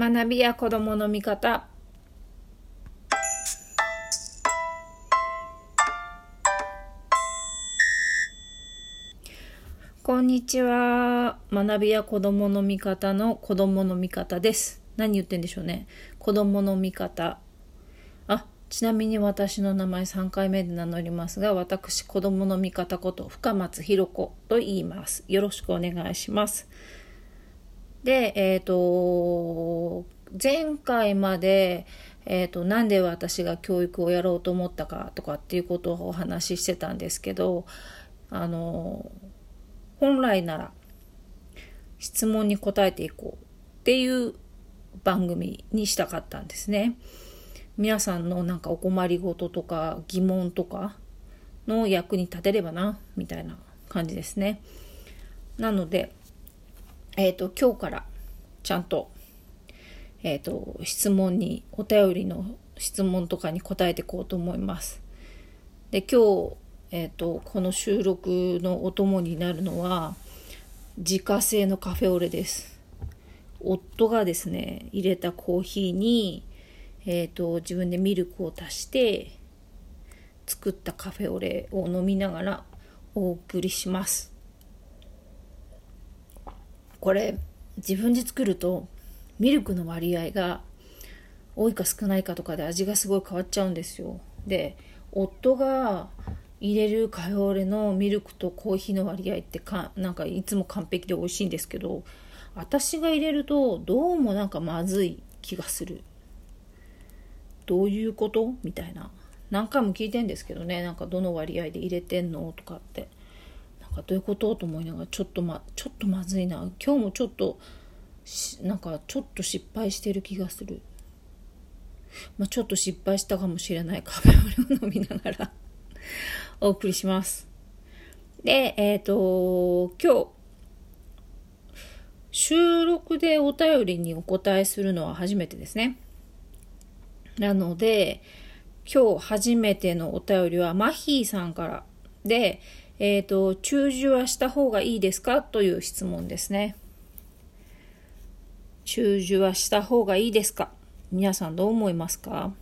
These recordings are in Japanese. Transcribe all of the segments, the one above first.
学びや子どもの見方。こんにちは。学びや子どもの見方の子どもの見方です。何言ってんでしょうね。子どもの見方。あちなみに私の名前3回目で名乗りますが私子どもの見方こと深松ひろ子と言います。よろしくお願いします。で、えっ、ー、と、前回まで、えっ、ー、と、なんで私が教育をやろうと思ったかとかっていうことをお話ししてたんですけど、あの、本来なら質問に答えていこうっていう番組にしたかったんですね。皆さんのなんかお困りごととか疑問とかの役に立てればな、みたいな感じですね。なので、えっ、ー、と、今日からちゃんと、えっ、ー、と、質問に、お便りの質問とかに答えていこうと思います。で、今日、えっ、ー、と、この収録のお供になるのは、自家製のカフェオレです。夫がですね、入れたコーヒーに、えっ、と、自分でミルクを足して、作ったカフェオレを飲みながらお送りします。これ自分で作るとミルクの割合が多いか少ないかとかで味がすごい変わっちゃうんですよ。で夫が入れるカフェオレのミルクとコーヒーの割合ってかなんかいつも完璧で美味しいんですけど私が入れるとどうもなんかまずい気がする。どういうこと？みたいな。何回も聞いてんですけどねなんかどの割合で入れてんの？とかって。かどういうこと？と思いながらちょっとまちょっとまずいな。今日もちょっとなんかちょっと失敗してる気がする、まあ、ちょっと失敗したかもしれない。カフェオレを飲みながら。お送りします。でえっ、ー、と今日収録でお便りにお答えするのは初めてですね。なので今日初めてのお便りはマヒーさんからでえっ、ー、と、中受はした方がいいですか？という質問ですね。中受はした方がいいですか？皆さんどう思いますか？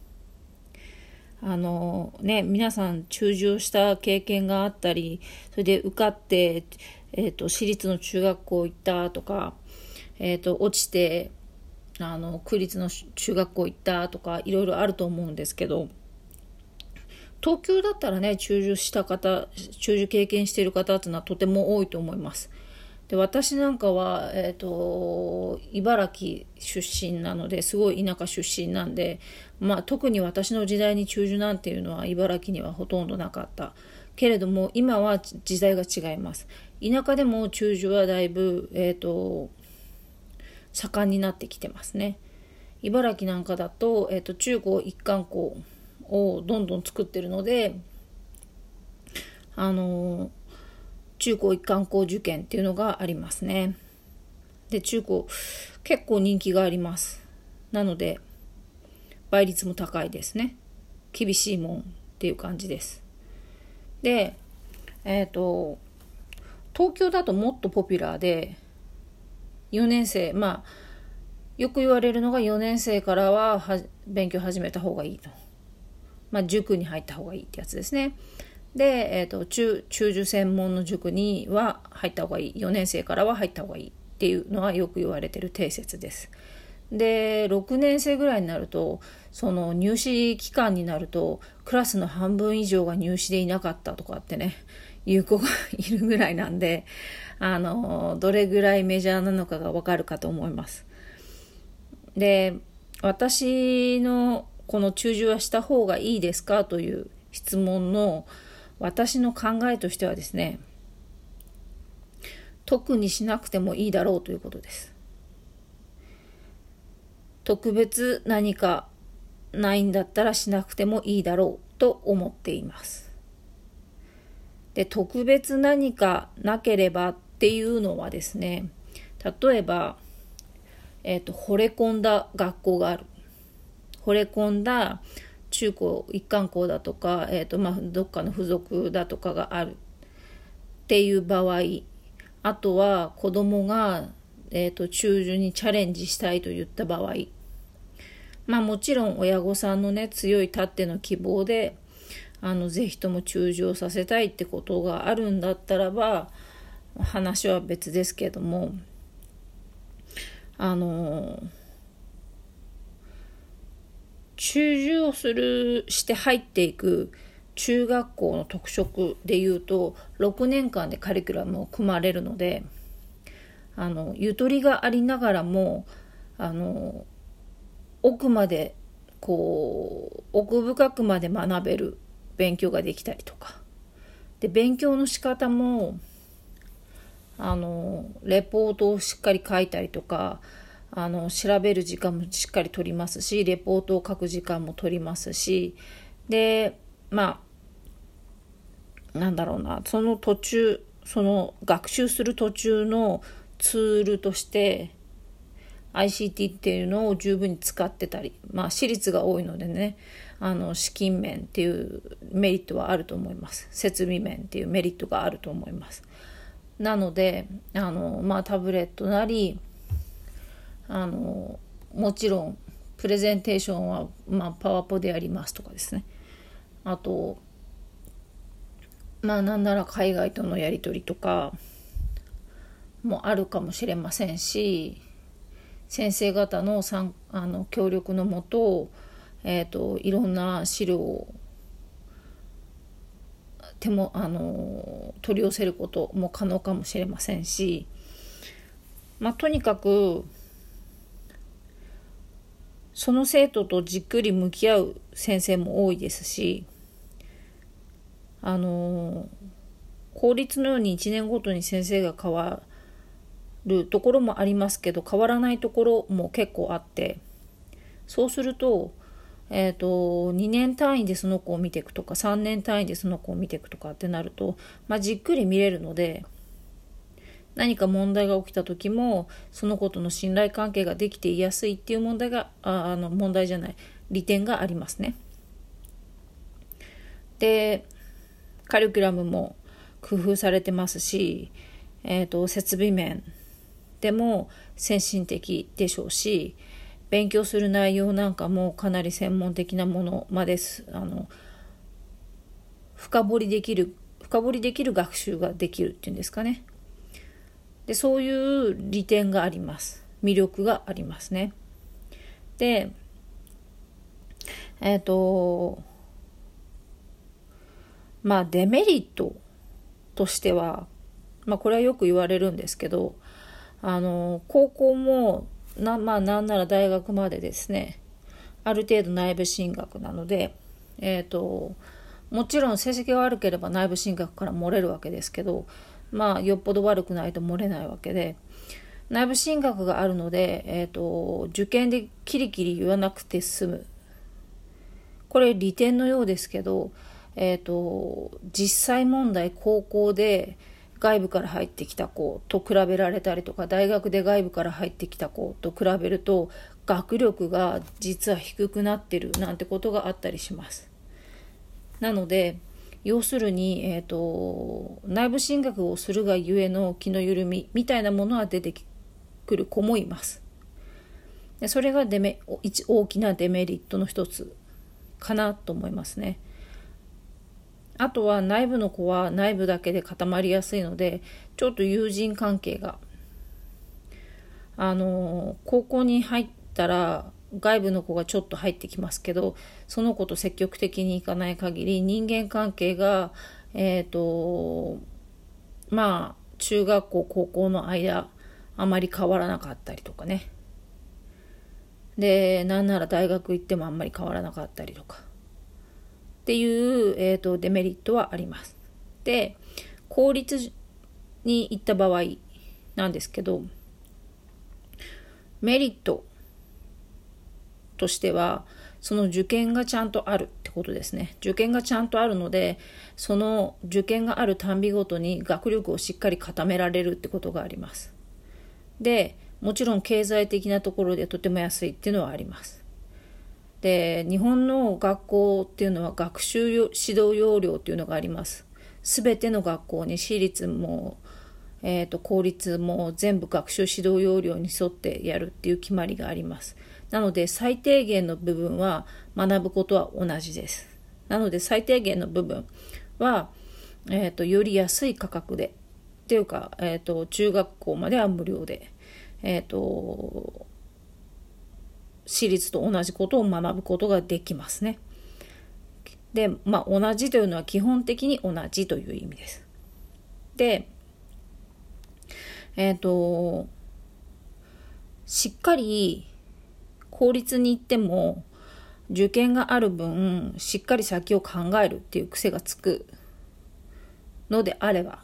あのね、皆さん中受をした経験があったり、それで受かって、えっ、ー、と、私立の中学校行ったとか、えっ、ー、と、落ちて、あの、区立の中学校行ったとか、いろいろあると思うんですけど、東京だったらね、中受した方、中受経験している方っていうのはとても多いと思います。で、私なんかは、えっ、ー、と、茨城出身なので、すごい田舎出身なんで、まあ特に私の時代に中受なんていうのは茨城にはほとんどなかった。けれども、今は時代が違います。田舎でも中受はだいぶ、えっ、ー、と、盛んになってきてますね。茨城なんかだと、えっ、ー、と、中高一貫校、をどんどん作ってるのであの中高一貫校受験っていうのがありますね。で中高結構人気があります。なので倍率も高いですね。厳しいもんっていう感じです。でえっ、ー、と東京だともっとポピュラーで4年生まあよく言われるのが4年生からは勉強始めた方がいいと。まあ、塾に入った方がいいってやつですね。で、えーと、中中受専門の塾には入った方がいい4年生からは入った方がいいっていうのはよく言われてる定説です。で6年生ぐらいになるとその入試期間になるとクラスの半分以上が入試でいなかったとかってねいう子がいるぐらいなんであのどれぐらいメジャーなのかがわかるかと思います。で私のこの中受はした方がいいですかという質問の私の考えとしてはですね特にしなくてもいいだろうということです。特別何かないんだったらしなくてもいいだろうと思っています。で特別何かなければっていうのはですね例えば、えーと惚れ込んだ学校がある。惚れ込んだ中高一貫校だとか、えーとまあ、どっかの付属だとかがあるっていう場合あとは子供がえーと、中受にチャレンジしたいといった場合まあもちろん親御さんのね強いたっての希望であのぜひとも中受をさせたいってことがあるんだったらば話は別ですけどもあの中受をするして入っていく中学校の特色でいうと6年間でカリキュラムを組まれるのであのゆとりがありながらもあの奥までこう奥深くまで学べる勉強ができたりとか。で勉強の仕方もあのレポートをしっかり書いたりとかあの調べる時間もしっかり取りますしレポートを書く時間も取りますしでまあなんだろうなその途中その学習する途中のツールとして ICT っていうのを十分に使ってたりまあ私立が多いのでねあの資金面っていうメリットはあると思います。設備面っていうメリットがあると思います。なのであのまあタブレットなりあのもちろんプレゼンテーションは、まあ、パワポでやりますとかですね。あとまあなんなら海外とのやり取りとかもあるかもしれませんし先生方のあの協力のもと,、えーと、いろんな資料を手もあの取り寄せることも可能かもしれませんし、まあ、とにかくその生徒とじっくり向き合う先生も多いですしあの公立のように1年ごとに先生が変わるところもありますけど変わらないところも結構あってそうすると,、えーと、2年単位でその子を見ていくとか3年単位でその子を見ていくとかってなると、まあ、じっくり見れるので何か問題が起きた時もその子との信頼関係ができていやすいっていう問題があの問題じゃない利点がありますね。でカリキュラムも工夫されてますし、えーと、設備面でも先進的でしょうし勉強する内容なんかもかなり専門的なものまですあの深掘りできる深掘りできる学習ができるっていうんですかねでそういう利点があります。魅力がありますね。でえっ、ー、とまあデメリットとしてはまあこれはよく言われるんですけどあの高校もなまあなんなら大学までですねある程度内部進学なのでえっ、ー、ともちろん成績が悪ければ内部進学から漏れるわけですけどまあよっぽど悪くないと漏れないわけで内部進学があるので、えーと、受験でキリキリ言わなくて済むこれ利点のようですけど、えーと、実際問題高校で外部から入ってきた子と比べられたりとか大学で外部から入ってきた子と比べると学力が実は低くなってるなんてことがあったりします。なので要するに、えーと、内部進学をするがゆえの気の緩みみたいなものは出てくる子もいます。でそれがデメ大きなデメリットの一つかなと思いますね。あとは内部の子は内部だけで固まりやすいのでちょっと友人関係があの高校に入ったら外部の子がちょっと入ってきますけどその子と積極的にいかない限り人間関係がえっ、ー、とまあ中学校高校の間あまり変わらなかったりとかね。でなんなら大学行ってもあんまり変わらなかったりとか。っていう、えーとデメリットはあります。で公立に行った場合なんですけどメリットとしてはその受験がちゃんとあるってことですね。受験がちゃんとあるのでその受験があるたんびごとに学力をしっかり固められるってことがあります。でもちろん経済的なところでとても安いっていうのはあります。で日本の学校っていうのは学習指導要領っていうのがあります。すべての学校に私立もえーと、効率も全部学習指導要領に沿ってやるっていう決まりがあります。なので最低限の部分は学ぶことは同じです。なので最低限の部分は、えーと、より安い価格でっていうか、えーと、中学校までは無料で、えー、と私立と同じことを学ぶことができますね。で、まあ、同じというのは基本的に同じという意味です。で、えっ、ー、と、しっかり公立に行っても受験がある分しっかり先を考えるっていう癖がつくのであれば、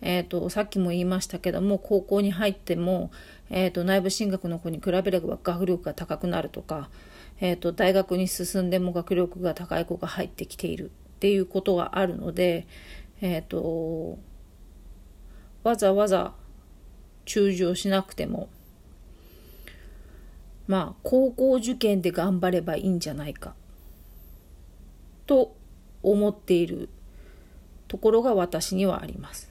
えっ、ー、と、さっきも言いましたけども、高校に入っても、えっ、ー、と、内部進学の子に比べれば学力が高くなるとか、えっ、ー、と、大学に進んでも学力が高い子が入ってきているっていうことがあるので、えっ、と、わざわざ中止をしなくてもまあ高校受験で頑張ればいいんじゃないかと思っているところが私にはあります。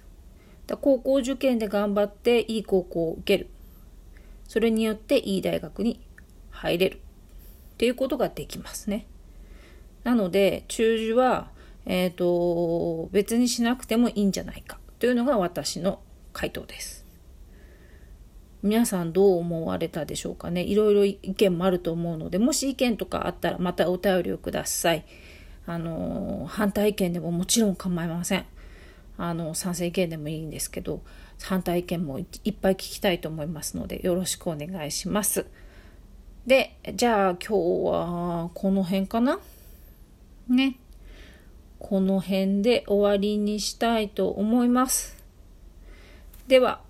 だ高校受験で頑張っていい高校を受ける。それによっていい大学に入れる。っていうことができますね。なので、中受は、えっ、ー、と、別にしなくてもいいんじゃないかというのが私の回答です。皆さんどう思われたでしょうかね？いろいろ意見もあると思うので、もし意見とかあったらまたお便りをください。あの、反対意見でももちろん構いません。あの、賛成意見でもいいんですけど、反対意見もいっぱい聞きたいと思いますので、よろしくお願いします。で、じゃあ今日はこの辺かな？ね。この辺で終わりにしたいと思います。では。